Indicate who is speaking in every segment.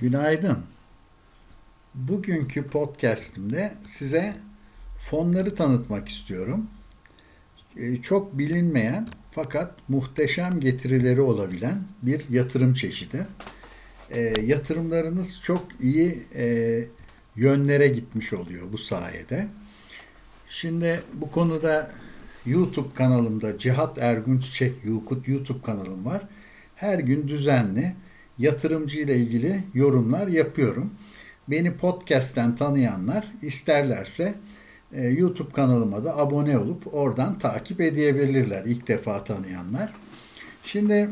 Speaker 1: Günaydın. Bugünkü podcast'imde size fonları tanıtmak istiyorum. Ee, çok bilinmeyen fakat muhteşem getirileri olabilen bir yatırım çeşidi. Ee, yatırımlarınız çok iyi e, yönlere gitmiş oluyor bu sayede. Şimdi bu konuda YouTube kanalımda Cihat Ergun Çiçek YouTube kanalım var. Her gün düzenli yatırımcı ile ilgili yorumlar yapıyorum. Beni podcast'ten tanıyanlar isterlerse e, YouTube kanalıma da abone olup oradan takip edebilirler ilk defa tanıyanlar. Şimdi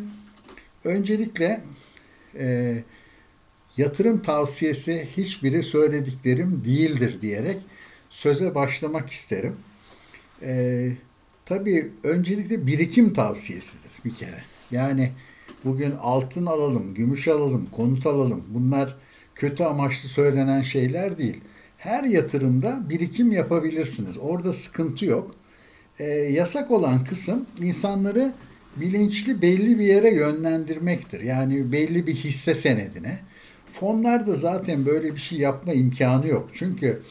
Speaker 1: öncelikle e, yatırım tavsiyesi hiçbiri söylediklerim değildir diyerek söze başlamak isterim. E, tabii öncelikle birikim tavsiyesidir bir kere. Yani Bugün altın alalım, gümüş alalım, konut alalım. Bunlar kötü amaçlı söylenen şeyler değil. Her yatırımda birikim yapabilirsiniz. Orada sıkıntı yok. E, yasak olan kısım insanları bilinçli belli bir yere yönlendirmektir. Yani belli bir hisse senedine. Fonlarda zaten böyle bir şey yapma imkanı yok. Çünkü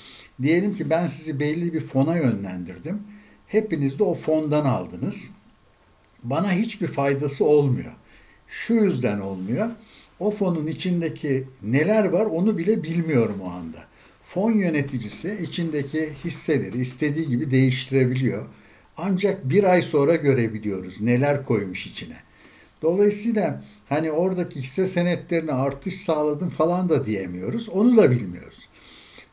Speaker 1: diyelim ki ben sizi belli bir fona yönlendirdim. Hepiniz de o fondan aldınız. Bana hiçbir faydası olmuyor şu yüzden olmuyor. O fonun içindeki neler var onu bile bilmiyorum o anda. Fon yöneticisi içindeki hisseleri istediği gibi değiştirebiliyor. Ancak bir ay sonra görebiliyoruz neler koymuş içine. Dolayısıyla hani oradaki hisse senetlerine artış sağladım falan da diyemiyoruz. Onu da bilmiyoruz.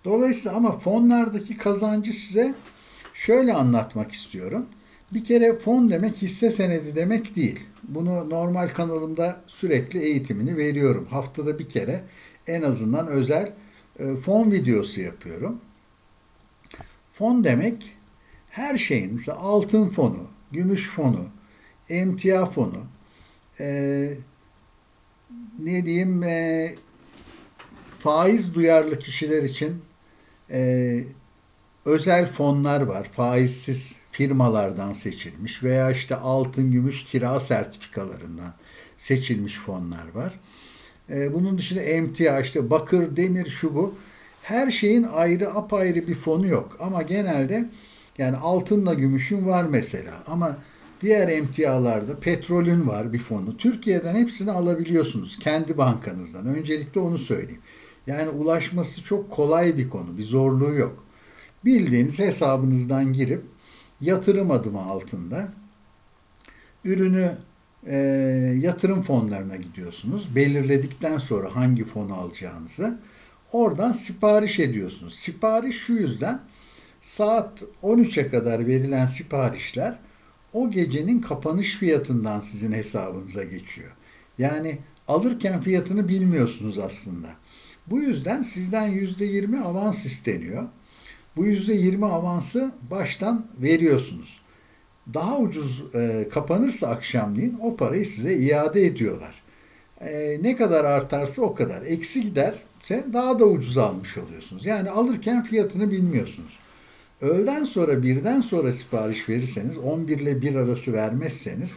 Speaker 1: Dolayısıyla ama fonlardaki kazancı size şöyle anlatmak istiyorum. Bir kere fon demek hisse senedi demek değil. Bunu normal kanalımda sürekli eğitimini veriyorum. Haftada bir kere en azından özel e, fon videosu yapıyorum. Fon demek her şeyin mesela altın fonu, gümüş fonu, emtia fonu, e, ne diyeyim e, faiz duyarlı kişiler için e, özel fonlar var. Faizsiz firmalardan seçilmiş veya işte altın, gümüş, kira sertifikalarından seçilmiş fonlar var. Ee, bunun dışında emtia, işte bakır, demir, şu bu. Her şeyin ayrı apayrı bir fonu yok. Ama genelde yani altınla gümüşün var mesela. Ama diğer emtialarda petrolün var bir fonu. Türkiye'den hepsini alabiliyorsunuz kendi bankanızdan. Öncelikle onu söyleyeyim. Yani ulaşması çok kolay bir konu. Bir zorluğu yok. Bildiğiniz hesabınızdan girip yatırım adımı altında ürünü e, yatırım fonlarına gidiyorsunuz. Belirledikten sonra hangi fonu alacağınızı oradan sipariş ediyorsunuz. Sipariş şu yüzden saat 13'e kadar verilen siparişler o gecenin kapanış fiyatından sizin hesabınıza geçiyor. Yani alırken fiyatını bilmiyorsunuz aslında. Bu yüzden sizden %20 avans isteniyor. Bu %20 avansı baştan veriyorsunuz. Daha ucuz e, kapanırsa akşamleyin o parayı size iade ediyorlar. E, ne kadar artarsa o kadar. Eksi giderse daha da ucuz almış oluyorsunuz. Yani alırken fiyatını bilmiyorsunuz. Öğleden sonra birden sonra sipariş verirseniz 11 ile 1 arası vermezseniz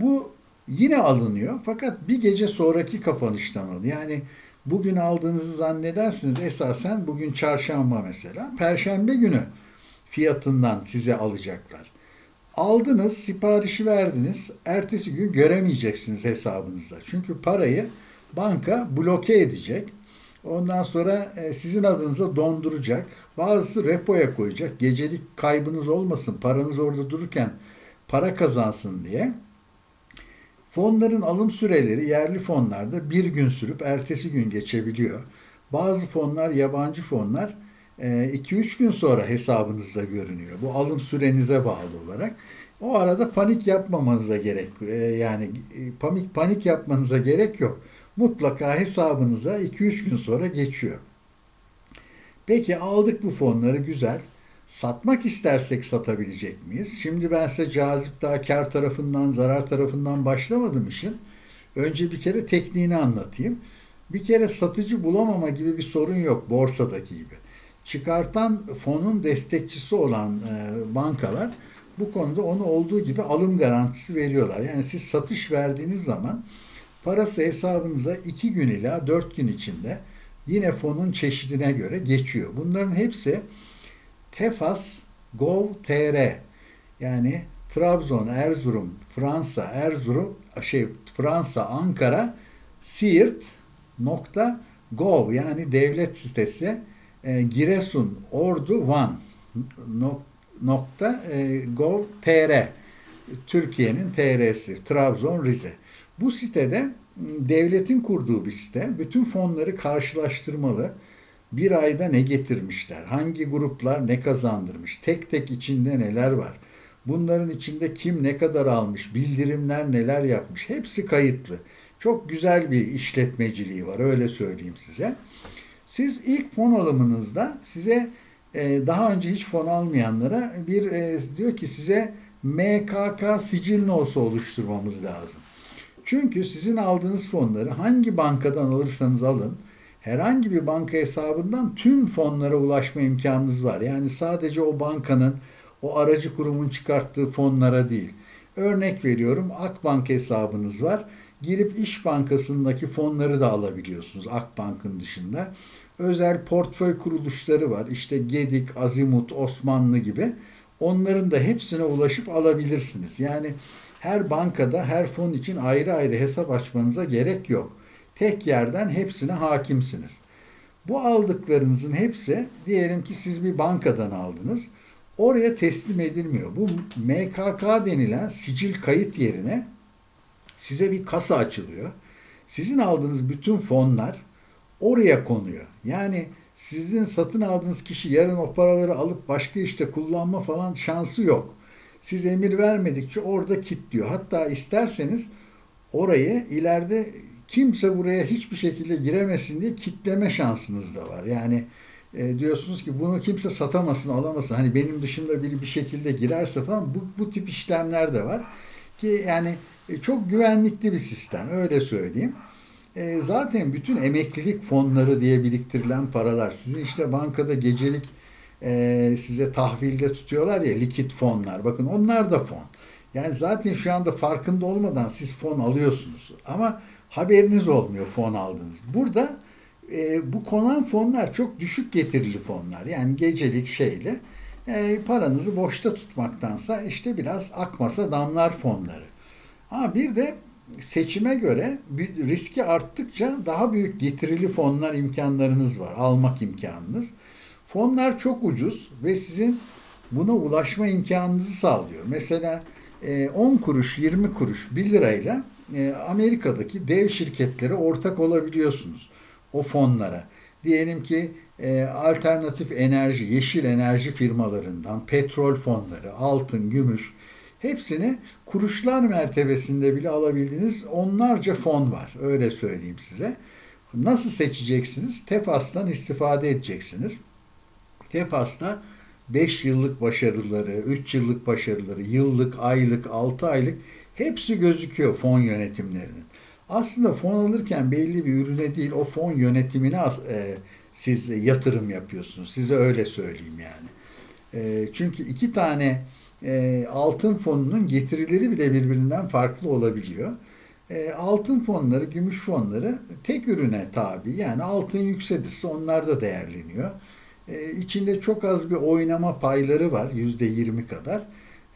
Speaker 1: bu yine alınıyor fakat bir gece sonraki kapanıştan alınıyor. Yani bugün aldığınızı zannedersiniz esasen bugün çarşamba mesela perşembe günü fiyatından size alacaklar. Aldınız, siparişi verdiniz. Ertesi gün göremeyeceksiniz hesabınızda. Çünkü parayı banka bloke edecek. Ondan sonra e, sizin adınıza donduracak. Bazısı repoya koyacak. Gecelik kaybınız olmasın. Paranız orada dururken para kazansın diye. Fonların alım süreleri yerli fonlarda bir gün sürüp ertesi gün geçebiliyor. Bazı fonlar, yabancı fonlar 2-3 e, gün sonra hesabınızda görünüyor. Bu alım sürenize bağlı olarak. O arada panik yapmamanıza gerek e, yani e, panik panik yapmanıza gerek yok. Mutlaka hesabınıza 2-3 gün sonra geçiyor. Peki aldık bu fonları güzel. Satmak istersek satabilecek miyiz? Şimdi ben size cazip daha kar tarafından, zarar tarafından başlamadım işin. Önce bir kere tekniğini anlatayım. Bir kere satıcı bulamama gibi bir sorun yok borsadaki gibi. Çıkartan fonun destekçisi olan e, bankalar bu konuda onu olduğu gibi alım garantisi veriyorlar. Yani siz satış verdiğiniz zaman parası hesabınıza 2 gün ila 4 gün içinde yine fonun çeşidine göre geçiyor. Bunların hepsi Tefas Gov.tr yani Trabzon, Erzurum, Fransa, Erzurum, şey Fransa, Ankara, Siirt nokta gov yani devlet sitesi e, Giresun, Ordu, Van nokta e, gov.tr Türkiye'nin TR'si Trabzon, Rize. Bu sitede devletin kurduğu bir site. Bütün fonları karşılaştırmalı. Bir ayda ne getirmişler? Hangi gruplar ne kazandırmış? Tek tek içinde neler var? Bunların içinde kim ne kadar almış? Bildirimler neler yapmış? Hepsi kayıtlı. Çok güzel bir işletmeciliği var öyle söyleyeyim size. Siz ilk fon alımınızda size e, daha önce hiç fon almayanlara bir e, diyor ki size MKK sicil nosu oluşturmamız lazım. Çünkü sizin aldığınız fonları hangi bankadan alırsanız alın herhangi bir banka hesabından tüm fonlara ulaşma imkanınız var. Yani sadece o bankanın o aracı kurumun çıkarttığı fonlara değil. Örnek veriyorum Akbank hesabınız var. Girip İş Bankası'ndaki fonları da alabiliyorsunuz Akbank'ın dışında. Özel portföy kuruluşları var. İşte Gedik, Azimut, Osmanlı gibi. Onların da hepsine ulaşıp alabilirsiniz. Yani her bankada her fon için ayrı ayrı hesap açmanıza gerek yok. Tek yerden hepsine hakimsiniz. Bu aldıklarınızın hepsi diyelim ki siz bir bankadan aldınız. Oraya teslim edilmiyor. Bu MKK denilen sicil kayıt yerine size bir kasa açılıyor. Sizin aldığınız bütün fonlar oraya konuyor. Yani sizin satın aldığınız kişi yarın o paraları alıp başka işte kullanma falan şansı yok. Siz emir vermedikçe orada kilitliyor. Hatta isterseniz orayı ileride kimse buraya hiçbir şekilde giremesin diye kitleme şansınız da var. Yani e, diyorsunuz ki bunu kimse satamasın, alamasın. Hani benim dışında biri bir şekilde girerse falan bu, bu tip işlemler de var. Ki yani e, çok güvenlikli bir sistem öyle söyleyeyim. E, zaten bütün emeklilik fonları diye biriktirilen paralar sizin işte bankada gecelik e, size tahvilde tutuyorlar ya likit fonlar. Bakın onlar da fon. Yani zaten şu anda farkında olmadan siz fon alıyorsunuz. Ama haberiniz olmuyor fon aldınız. Burada e, bu konan fonlar çok düşük getirili fonlar. Yani gecelik şeyle e, paranızı boşta tutmaktansa işte biraz akmasa damlar fonları. Ha bir de seçime göre riski arttıkça daha büyük getirili fonlar imkanlarınız var. Almak imkanınız. Fonlar çok ucuz ve sizin buna ulaşma imkanınızı sağlıyor. Mesela 10 e, kuruş, 20 kuruş, 1 lirayla e, Amerika'daki dev şirketlere ortak olabiliyorsunuz o fonlara. Diyelim ki e, alternatif enerji, yeşil enerji firmalarından, petrol fonları, altın, gümüş hepsini kuruşlar mertebesinde bile alabildiğiniz onlarca fon var. Öyle söyleyeyim size. Nasıl seçeceksiniz? TEFAS'tan istifade edeceksiniz. TEFAS'ta 5 yıllık başarıları, 3 yıllık başarıları, yıllık, aylık, 6 aylık hepsi gözüküyor fon yönetimlerinin. Aslında fon alırken belli bir ürüne değil o fon yönetimine e, siz yatırım yapıyorsunuz. Size öyle söyleyeyim yani. E, çünkü iki tane e, altın fonunun getirileri bile birbirinden farklı olabiliyor. E, altın fonları, gümüş fonları tek ürüne tabi. Yani altın yükselirse onlar da değerleniyor. E, içinde çok az bir oynama payları var. Yüzde yirmi kadar.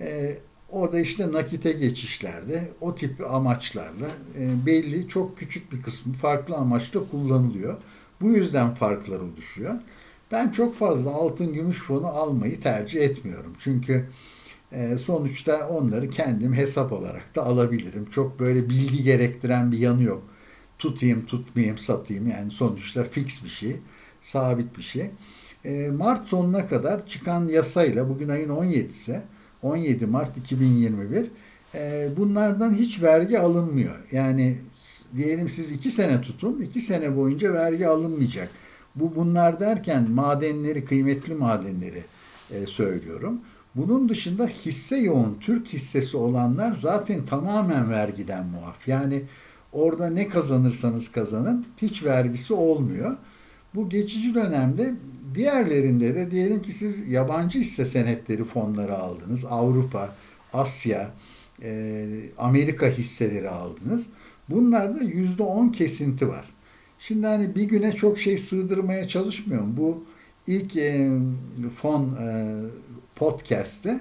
Speaker 1: E, o da işte nakite geçişlerde o tip amaçlarla e, belli çok küçük bir kısmı farklı amaçla kullanılıyor. Bu yüzden farklar oluşuyor. Ben çok fazla altın gümüş fonu almayı tercih etmiyorum. Çünkü e, sonuçta onları kendim hesap olarak da alabilirim. Çok böyle bilgi gerektiren bir yanı yok. Tutayım, tutmayayım, satayım. Yani sonuçta fix bir şey, sabit bir şey. E, Mart sonuna kadar çıkan yasayla bugün ayın 17'si 17 Mart 2021 e, bunlardan hiç vergi alınmıyor. Yani diyelim siz iki sene tutun, iki sene boyunca vergi alınmayacak. Bu bunlar derken madenleri, kıymetli madenleri e, söylüyorum. Bunun dışında hisse yoğun Türk hissesi olanlar zaten tamamen vergiden muaf. Yani orada ne kazanırsanız kazanın hiç vergisi olmuyor. Bu geçici dönemde diğerlerinde de diyelim ki siz yabancı hisse senetleri fonları aldınız. Avrupa, Asya, e, Amerika hisseleri aldınız. Bunlarda %10 kesinti var. Şimdi hani bir güne çok şey sığdırmaya çalışmıyorum. Bu ilk e, fon e, podcast'te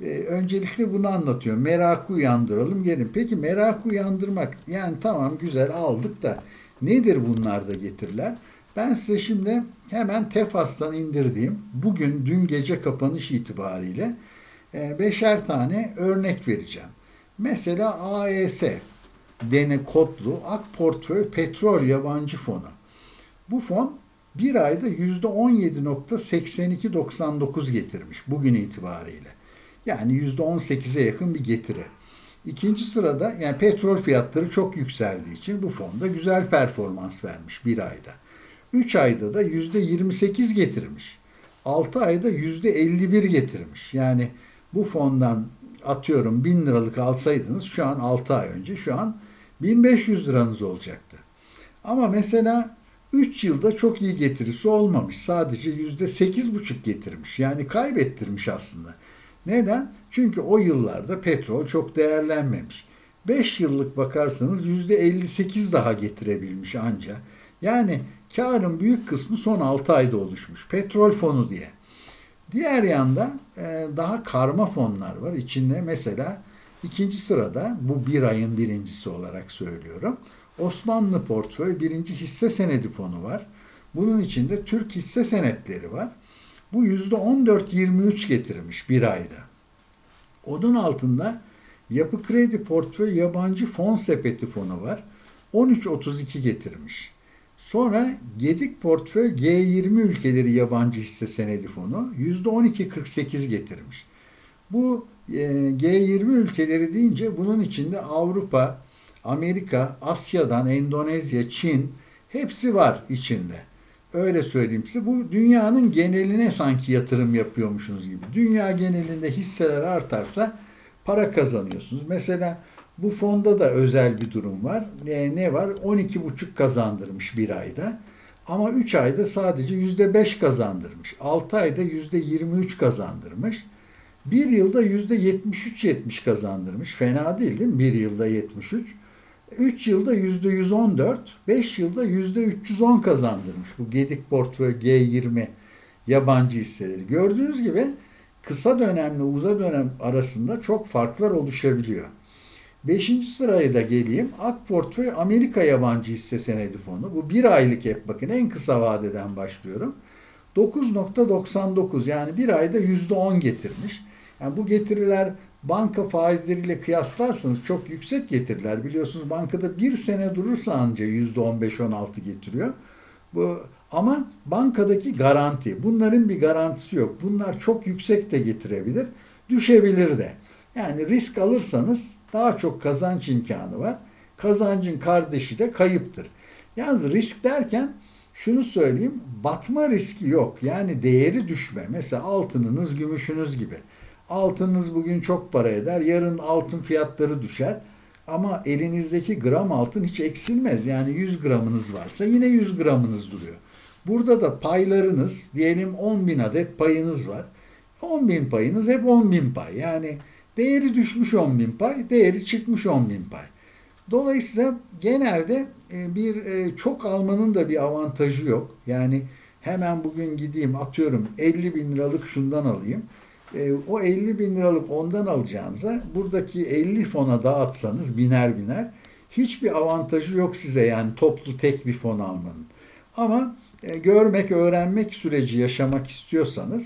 Speaker 1: e, öncelikle bunu anlatıyorum. Merakı uyandıralım gelin. Peki merakı uyandırmak yani tamam güzel aldık da nedir bunlarda getiriler? Ben size şimdi hemen Tefas'tan indirdiğim bugün dün gece kapanış itibariyle e, beşer tane örnek vereceğim. Mesela AES dene kodlu Ak Portföy Petrol Yabancı Fonu. Bu fon bir ayda %17.8299 getirmiş bugün itibariyle. Yani %18'e yakın bir getiri. İkinci sırada yani petrol fiyatları çok yükseldiği için bu fonda güzel performans vermiş bir ayda. 3 ayda da %28 getirmiş. 6 ayda %51 getirmiş. Yani bu fondan atıyorum 1000 liralık alsaydınız şu an 6 ay önce şu an 1500 liranız olacaktı. Ama mesela 3 yılda çok iyi getirisi olmamış. Sadece %8,5 getirmiş. Yani kaybettirmiş aslında. Neden? Çünkü o yıllarda petrol çok değerlenmemiş. 5 yıllık bakarsanız %58 daha getirebilmiş anca. Yani karın büyük kısmı son 6 ayda oluşmuş. Petrol fonu diye. Diğer yanda e, daha karma fonlar var. İçinde mesela ikinci sırada bu bir ayın birincisi olarak söylüyorum. Osmanlı portföy birinci hisse senedi fonu var. Bunun içinde Türk hisse senetleri var. Bu yüzde 14-23 getirmiş bir ayda. Onun altında Yapı Kredi Portföy Yabancı Fon Sepeti fonu var. 13.32 getirmiş. Sonra Gedik Portföy G20 ülkeleri yabancı hisse senedi fonu %12.48 getirmiş. Bu e, G20 ülkeleri deyince bunun içinde Avrupa, Amerika, Asya'dan Endonezya, Çin hepsi var içinde. Öyle söyleyeyim size. Bu dünyanın geneline sanki yatırım yapıyormuşsunuz gibi. Dünya genelinde hisseler artarsa para kazanıyorsunuz. Mesela bu fonda da özel bir durum var. E, ne var? 12,5 kazandırmış bir ayda. Ama 3 ayda sadece %5 kazandırmış. 6 ayda %23 kazandırmış. Bir yılda %73-70 kazandırmış. Fena değil değil mi? Bir yılda 73. 3 yılda %114, 5 yılda %310 kazandırmış bu Gedik Portföy G20 yabancı hisseleri. Gördüğünüz gibi kısa dönemle uzun dönem arasında çok farklar oluşabiliyor. Beşinci sıraya da geleyim. Ak Portföy Amerika Yabancı Hisse Senedi Fonu. Bu bir aylık hep bakın en kısa vadeden başlıyorum. 9.99 yani bir ayda %10 getirmiş. Yani bu getiriler banka faizleriyle kıyaslarsanız çok yüksek getiriler. Biliyorsunuz bankada bir sene durursa anca %15-16 getiriyor. Bu ama bankadaki garanti. Bunların bir garantisi yok. Bunlar çok yüksek de getirebilir, düşebilir de. Yani risk alırsanız daha çok kazanç imkanı var. Kazancın kardeşi de kayıptır. Yalnız risk derken şunu söyleyeyim, batma riski yok. Yani değeri düşme. Mesela altınınız, gümüşünüz gibi. Altınız bugün çok para eder, yarın altın fiyatları düşer. Ama elinizdeki gram altın hiç eksilmez. Yani 100 gramınız varsa yine 100 gramınız duruyor. Burada da paylarınız, diyelim 10 bin adet payınız var. 10 bin payınız hep 10 bin pay. Yani değeri düşmüş 10 bin pay, değeri çıkmış 10 bin pay. Dolayısıyla genelde e, bir e, çok almanın da bir avantajı yok. Yani hemen bugün gideyim atıyorum 50 bin liralık şundan alayım. E, o 50 bin liralık ondan alacağınıza buradaki 50 fona dağıtsanız biner biner hiçbir avantajı yok size yani toplu tek bir fon almanın. Ama görmek, öğrenmek süreci yaşamak istiyorsanız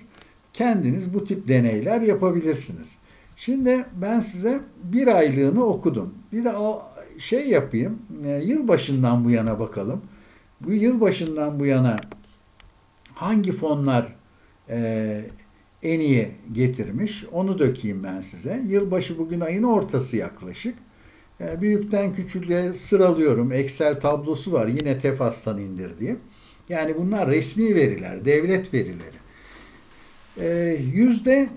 Speaker 1: kendiniz bu tip deneyler yapabilirsiniz. Şimdi ben size bir aylığını okudum. Bir de şey yapayım, e, yılbaşından bu yana bakalım. Bu yılbaşından bu yana hangi fonlar e, en iyi getirmiş. Onu dökeyim ben size. Yılbaşı bugün ayın ortası yaklaşık. E, büyükten küçüğe sıralıyorum. Excel tablosu var. Yine Tefas'tan indirdiğim. Yani bunlar resmi veriler, devlet verileri. E, yüzde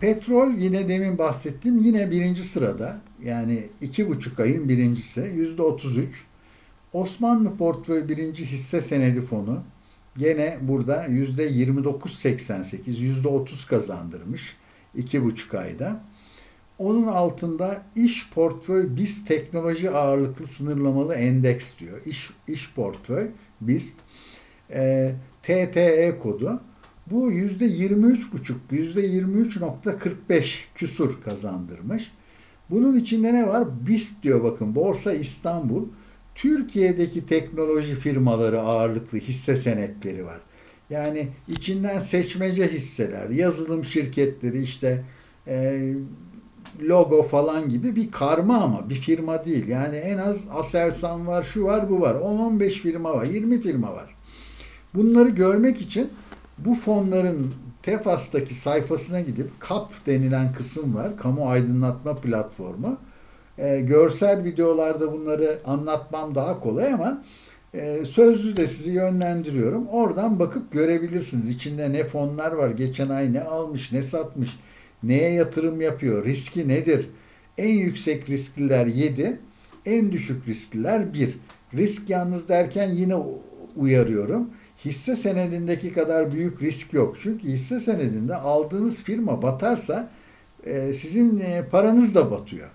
Speaker 1: petrol yine demin bahsettim. Yine birinci sırada. Yani iki buçuk ayın birincisi. Yüzde otuz üç. Osmanlı Portföy Birinci Hisse Senedi Fonu Gene burada yüzde 29.88, %30 kazandırmış iki buçuk ayda. Onun altında iş portföy BIST teknoloji ağırlıklı sınırlamalı endeks diyor. İş, iş portföy BIST e, TTE kodu. Bu yüzde 23,5, yüzde 23.45 küsur kazandırmış. Bunun içinde ne var? BIST diyor bakın Borsa İstanbul. Türkiye'deki teknoloji firmaları ağırlıklı hisse senetleri var. Yani içinden seçmece hisseler, yazılım şirketleri işte e, logo falan gibi bir karma ama bir firma değil. Yani en az Aselsan var, şu var, bu var. 10-15 firma var, 20 firma var. Bunları görmek için bu fonların Tefas'taki sayfasına gidip KAP denilen kısım var. Kamu Aydınlatma Platformu. E, görsel videolarda bunları anlatmam daha kolay ama e, sözlü de sizi yönlendiriyorum. Oradan bakıp görebilirsiniz. İçinde ne fonlar var, geçen ay ne almış, ne satmış, neye yatırım yapıyor, riski nedir? En yüksek riskliler 7, en düşük riskliler 1. Risk yalnız derken yine uyarıyorum hisse senedindeki kadar büyük risk yok. Çünkü hisse senedinde aldığınız firma batarsa e, sizin e, paranız da batıyor.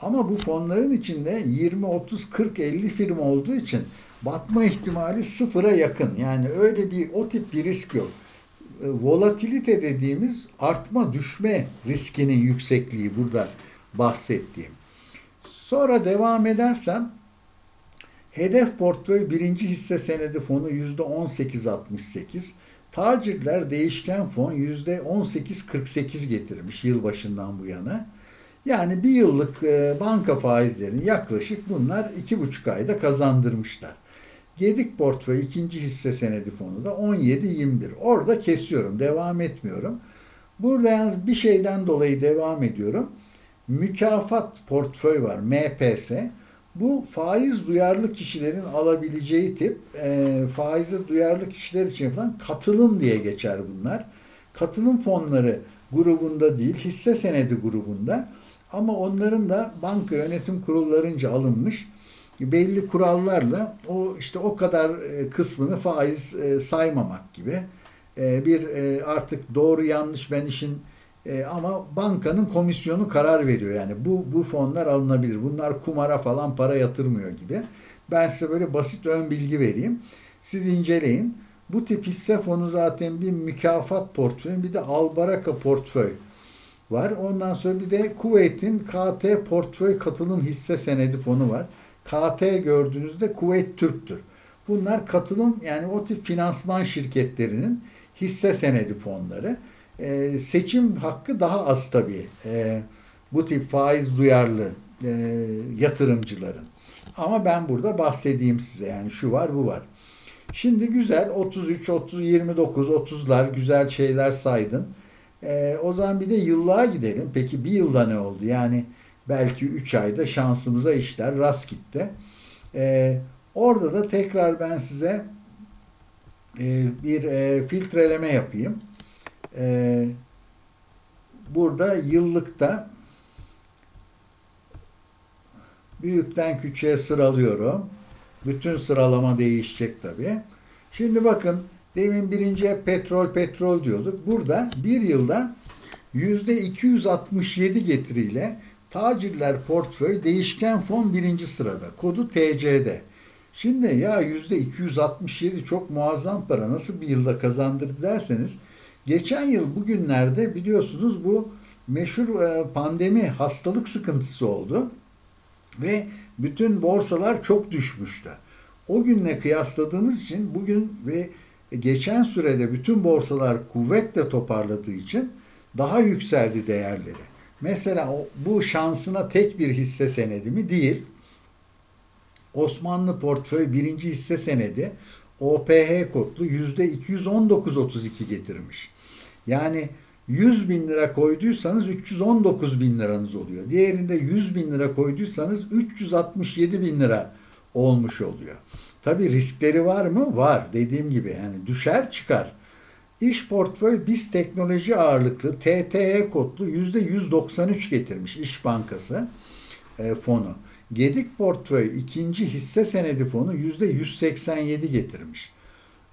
Speaker 1: Ama bu fonların içinde 20, 30, 40, 50 firma olduğu için batma ihtimali sıfıra yakın. Yani öyle bir o tip bir risk yok. E, volatilite dediğimiz artma düşme riskinin yüksekliği burada bahsettiğim. Sonra devam edersem Hedef portföy birinci hisse senedi fonu %18.68. Tacirler değişken fon %18.48 getirmiş yılbaşından bu yana. Yani bir yıllık e, banka faizlerini yaklaşık bunlar iki buçuk ayda kazandırmışlar. Gedik portföy ikinci hisse senedi fonu da 17.21. Orada kesiyorum, devam etmiyorum. Burada yalnız bir şeyden dolayı devam ediyorum. Mükafat portföy var, MPS. Bu faiz duyarlı kişilerin alabileceği tip e, faize duyarlı kişiler için yapılan katılım diye geçer bunlar. Katılım fonları grubunda değil, hisse senedi grubunda ama onların da banka yönetim kurullarınca alınmış belli kurallarla o işte o kadar e, kısmını faiz e, saymamak gibi e, bir artık doğru yanlış ben işin e, ama bankanın komisyonu karar veriyor. Yani bu bu fonlar alınabilir. Bunlar kumara falan para yatırmıyor gibi. Ben size böyle basit ön bilgi vereyim. Siz inceleyin. Bu tip hisse fonu zaten bir mükafat portföyü, bir de Albaraka portföy var. Ondan sonra bir de Kuveyt'in KT portföy katılım hisse senedi fonu var. KT gördüğünüzde Kuveyt Türk'tür. Bunlar katılım yani o tip finansman şirketlerinin hisse senedi fonları. E, seçim hakkı daha az tabii. E, bu tip faiz duyarlı e, yatırımcıların. Ama ben burada bahsedeyim size yani şu var bu var. Şimdi güzel 33, 30, 29, 30'lar güzel şeyler saydın. E, o zaman bir de yıllığa gidelim. Peki bir yılda ne oldu? Yani belki 3 ayda şansımıza işler rast gitti. E, orada da tekrar ben size e, bir e, filtreleme yapayım e, burada yıllıkta büyükten küçüğe sıralıyorum. Bütün sıralama değişecek tabi. Şimdi bakın demin birinci petrol petrol diyorduk. Burada bir yılda yüzde 267 getiriyle tacirler portföy değişken fon birinci sırada. Kodu TC'de. Şimdi ya yüzde 267 çok muazzam para nasıl bir yılda kazandırdı derseniz Geçen yıl bugünlerde biliyorsunuz bu meşhur e, pandemi hastalık sıkıntısı oldu ve bütün borsalar çok düşmüştü. O günle kıyasladığımız için bugün ve geçen sürede bütün borsalar kuvvetle toparladığı için daha yükseldi değerleri. Mesela bu şansına tek bir hisse senedi mi? Değil. Osmanlı portföy birinci hisse senedi OPH kodlu yüzde 219.32 getirmiş. Yani 100 bin lira koyduysanız 319 bin liranız oluyor. Diğerinde 100 bin lira koyduysanız 367 bin lira olmuş oluyor. Tabi riskleri var mı? Var. Dediğim gibi yani düşer çıkar. İş portföy biz teknoloji ağırlıklı TTE kodlu %193 getirmiş İş Bankası e, fonu. Gedik portföy ikinci hisse senedi fonu %187 getirmiş.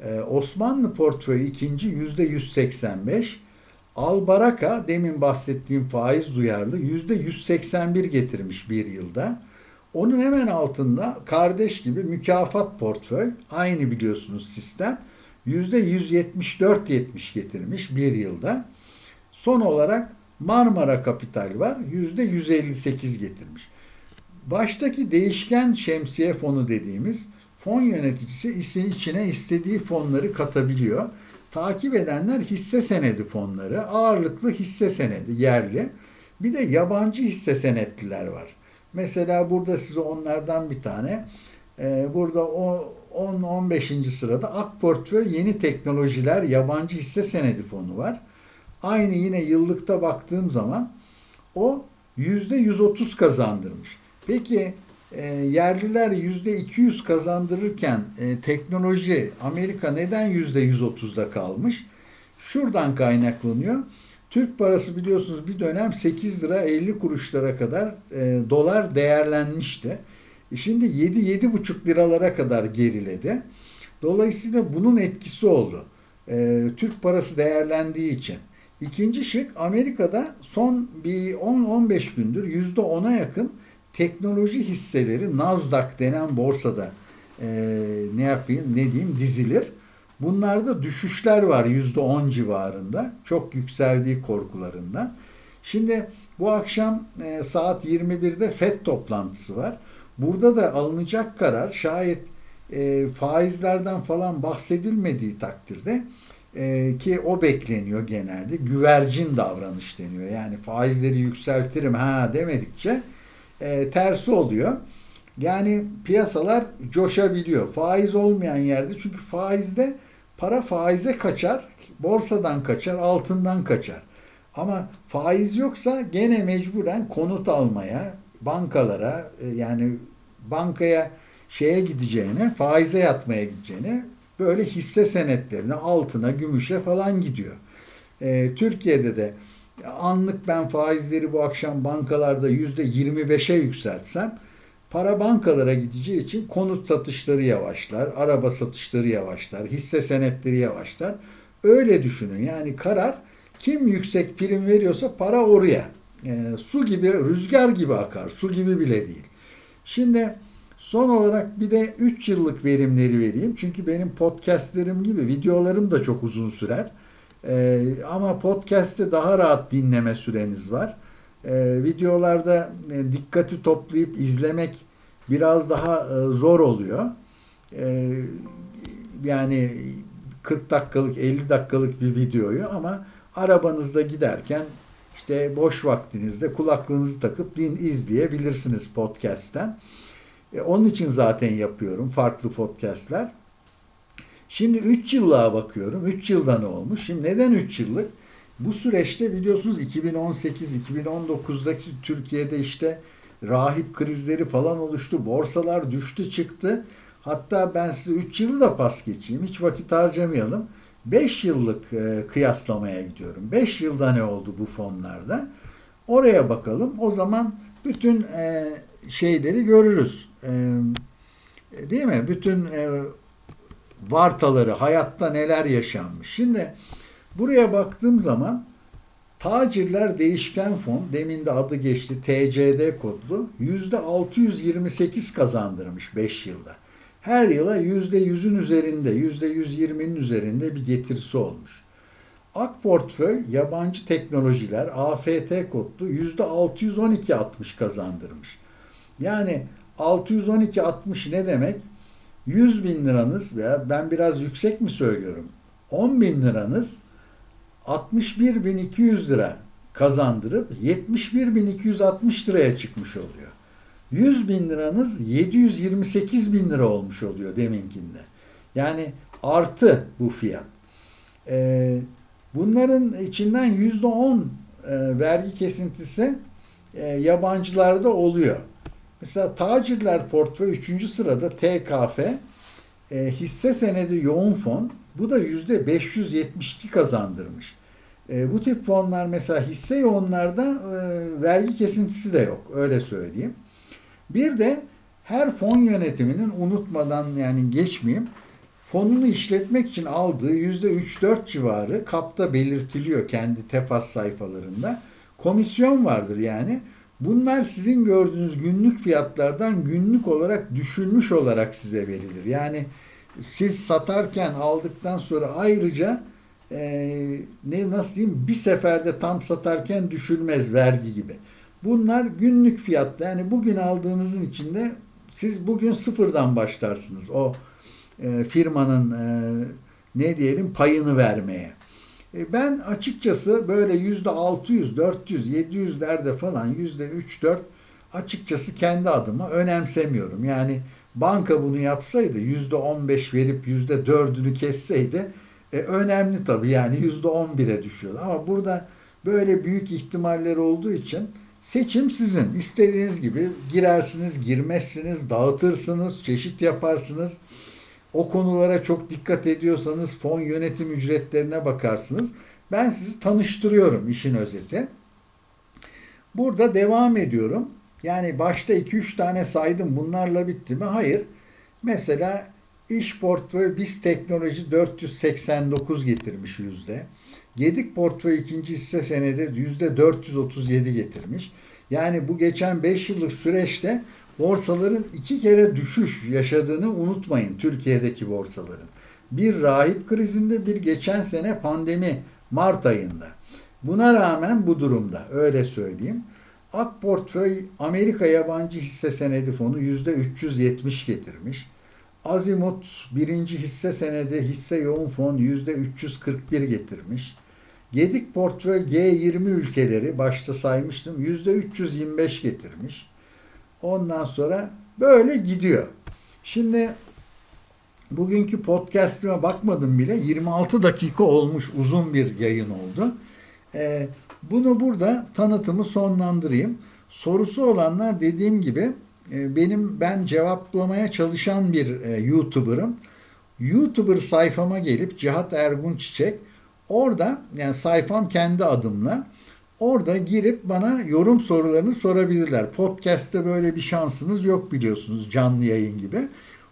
Speaker 1: Ee, Osmanlı portföyü ikinci yüzde 185. Albaraka demin bahsettiğim faiz duyarlı yüzde 181 getirmiş bir yılda. Onun hemen altında kardeş gibi mükafat portföy aynı biliyorsunuz sistem yüzde 174 70 getirmiş bir yılda. Son olarak Marmara Kapital var yüzde 158 getirmiş. Baştaki değişken şemsiye fonu dediğimiz fon yöneticisi isin içine istediği fonları katabiliyor. Takip edenler hisse senedi fonları, ağırlıklı hisse senedi yerli. Bir de yabancı hisse senetliler var. Mesela burada size onlardan bir tane. Ee, burada 10-15. sırada Ak Portföy Yeni Teknolojiler Yabancı Hisse Senedi Fonu var. Aynı yine yıllıkta baktığım zaman o %130 kazandırmış. Peki e, yerliler %200 kazandırırken e, teknoloji Amerika neden %130'da kalmış? Şuradan kaynaklanıyor. Türk parası biliyorsunuz bir dönem 8 lira 50 kuruşlara kadar e, dolar değerlenmişti. E şimdi 7-7,5 liralara kadar geriledi. Dolayısıyla bunun etkisi oldu. E, Türk parası değerlendiği için. İkinci şık Amerika'da son bir 10-15 gündür %10'a yakın teknoloji hisseleri Nasdaq denen borsada e, ne yapayım ne diyeyim dizilir. Bunlarda düşüşler var %10 civarında. Çok yükseldiği korkularından. Şimdi bu akşam e, saat 21'de FED toplantısı var. Burada da alınacak karar şayet e, faizlerden falan bahsedilmediği takdirde e, ki o bekleniyor genelde. Güvercin davranış deniyor. Yani faizleri yükseltirim ha demedikçe e, tersi oluyor. Yani piyasalar coşabiliyor. Faiz olmayan yerde çünkü faizde para faize kaçar, borsadan kaçar, altından kaçar. Ama faiz yoksa gene mecburen konut almaya, bankalara e, yani bankaya şeye gideceğine, faize yatmaya gideceğine böyle hisse senetlerine, altına, gümüşe falan gidiyor. E, Türkiye'de de anlık ben faizleri bu akşam bankalarda yüzde 25'e yükseltsem para bankalara gideceği için konut satışları yavaşlar, araba satışları yavaşlar, hisse senetleri yavaşlar. Öyle düşünün. Yani karar kim yüksek prim veriyorsa para oraya. E, su gibi, rüzgar gibi akar. Su gibi bile değil. Şimdi son olarak bir de 3 yıllık verimleri vereyim. Çünkü benim podcastlerim gibi videolarım da çok uzun sürer. E, ama podcast'te daha rahat dinleme süreniz var. E, videolarda e, dikkati toplayıp izlemek biraz daha e, zor oluyor. E, yani 40 dakikalık 50 dakikalık bir videoyu ama arabanızda giderken işte boş vaktinizde kulaklığınızı takıp din izleyebilirsiniz podcast'ten. E, onun için zaten yapıyorum farklı podcast'ler. Şimdi 3 yıllığa bakıyorum. 3 yılda ne olmuş? Şimdi neden 3 yıllık? Bu süreçte biliyorsunuz 2018-2019'daki Türkiye'de işte rahip krizleri falan oluştu. Borsalar düştü çıktı. Hatta ben size 3 yılı da pas geçeyim. Hiç vakit harcamayalım. 5 yıllık e, kıyaslamaya gidiyorum. 5 yılda ne oldu bu fonlarda? Oraya bakalım. O zaman bütün e, şeyleri görürüz. E, değil mi? Bütün e, vartaları, hayatta neler yaşanmış. Şimdi buraya baktığım zaman tacirler değişken fon, demin de adı geçti TCD kodlu, %628 kazandırmış 5 yılda. Her yıla %100'ün üzerinde, %120'nin üzerinde bir getirisi olmuş. Ak portföy yabancı teknolojiler AFT kodlu %612-60 kazandırmış. Yani 612-60 ne demek? 100 bin liranız veya ben biraz yüksek mi söylüyorum? 10 bin liranız 61.200 lira kazandırıp 71.260 liraya çıkmış oluyor. 100 bin liranız 728 bin lira olmuş oluyor deminkinde. Yani artı bu fiyat. Ee, bunların içinden %10 e, vergi kesintisi e, yabancılarda oluyor. Mesela tacirler portföy 3. sırada TKF e, hisse senedi yoğun fon bu da yüzde 572 kazandırmış. E, bu tip fonlar mesela hisse yoğunlarda e, vergi kesintisi de yok öyle söyleyeyim. Bir de her fon yönetiminin unutmadan yani geçmeyeyim fonunu işletmek için aldığı %3-4 civarı kapta belirtiliyor kendi tefas sayfalarında. Komisyon vardır yani. Bunlar sizin gördüğünüz günlük fiyatlardan günlük olarak düşülmüş olarak size verilir. Yani siz satarken aldıktan sonra ayrıca e, ne nasıl diyeyim bir seferde tam satarken düşülmez vergi gibi. Bunlar günlük fiyatta yani bugün aldığınızın içinde siz bugün sıfırdan başlarsınız o e, firmanın e, ne diyelim payını vermeye. E, ben açıkçası böyle yüzde 600, 400, 700'lerde falan yüzde 3-4 açıkçası kendi adıma önemsemiyorum. Yani banka bunu yapsaydı yüzde 15 verip yüzde 4'ünü kesseydi e, önemli tabii yani yüzde 11'e düşüyor. Ama burada böyle büyük ihtimaller olduğu için seçim sizin. İstediğiniz gibi girersiniz, girmezsiniz, dağıtırsınız, çeşit yaparsınız. O konulara çok dikkat ediyorsanız fon yönetim ücretlerine bakarsınız. Ben sizi tanıştırıyorum işin özeti. Burada devam ediyorum. Yani başta 2-3 tane saydım. Bunlarla bitti mi? Hayır. Mesela iş portföy biz teknoloji 489 getirmiş yüzde. Gedik portföy ikinci hisse senedi yüzde 437 getirmiş. Yani bu geçen 5 yıllık süreçte borsaların iki kere düşüş yaşadığını unutmayın Türkiye'deki borsaların. Bir rahip krizinde bir geçen sene pandemi Mart ayında. Buna rağmen bu durumda öyle söyleyeyim. Ak portföy Amerika yabancı hisse senedi fonu yüzde 370 getirmiş. Azimut birinci hisse senedi hisse yoğun fon yüzde 341 getirmiş. Gedik portföy G20 ülkeleri başta saymıştım yüzde 325 getirmiş. Ondan sonra böyle gidiyor. Şimdi bugünkü podcast'ime bakmadım bile 26 dakika olmuş uzun bir yayın oldu. Ee, bunu burada tanıtımı sonlandırayım. Sorusu olanlar dediğim gibi e, benim ben cevaplamaya çalışan bir e, YouTuber'ım. YouTuber sayfama gelip Cihat Ergun Çiçek orada yani sayfam kendi adımla orada girip bana yorum sorularını sorabilirler. Podcast'te böyle bir şansınız yok biliyorsunuz canlı yayın gibi.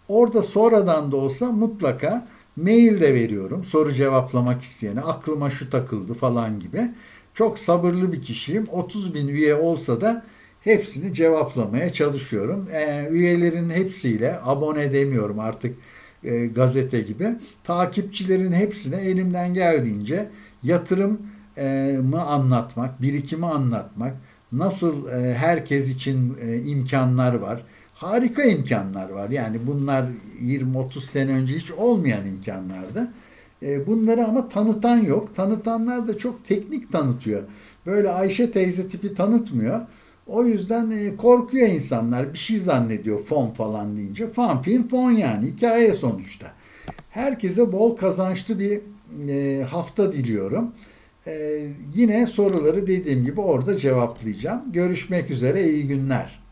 Speaker 1: Orada sonradan da olsa mutlaka mail de veriyorum. Soru cevaplamak isteyene aklıma şu takıldı falan gibi. Çok sabırlı bir kişiyim. 30 bin üye olsa da hepsini cevaplamaya çalışıyorum. E, üyelerin hepsiyle abone demiyorum artık e, gazete gibi. Takipçilerin hepsine elimden geldiğince yatırım mı anlatmak, birikimi anlatmak, nasıl e, herkes için e, imkanlar var. Harika imkanlar var. Yani bunlar 20-30 sene önce hiç olmayan imkanlardı. E, bunları ama tanıtan yok. Tanıtanlar da çok teknik tanıtıyor. Böyle Ayşe teyze tipi tanıtmıyor. O yüzden korkuyor insanlar. Bir şey zannediyor fon falan deyince. Fan film fon yani. Hikaye sonuçta. Herkese bol kazançlı bir hafta diliyorum. Ee, yine soruları dediğim gibi orada cevaplayacağım. Görüşmek üzere, iyi günler.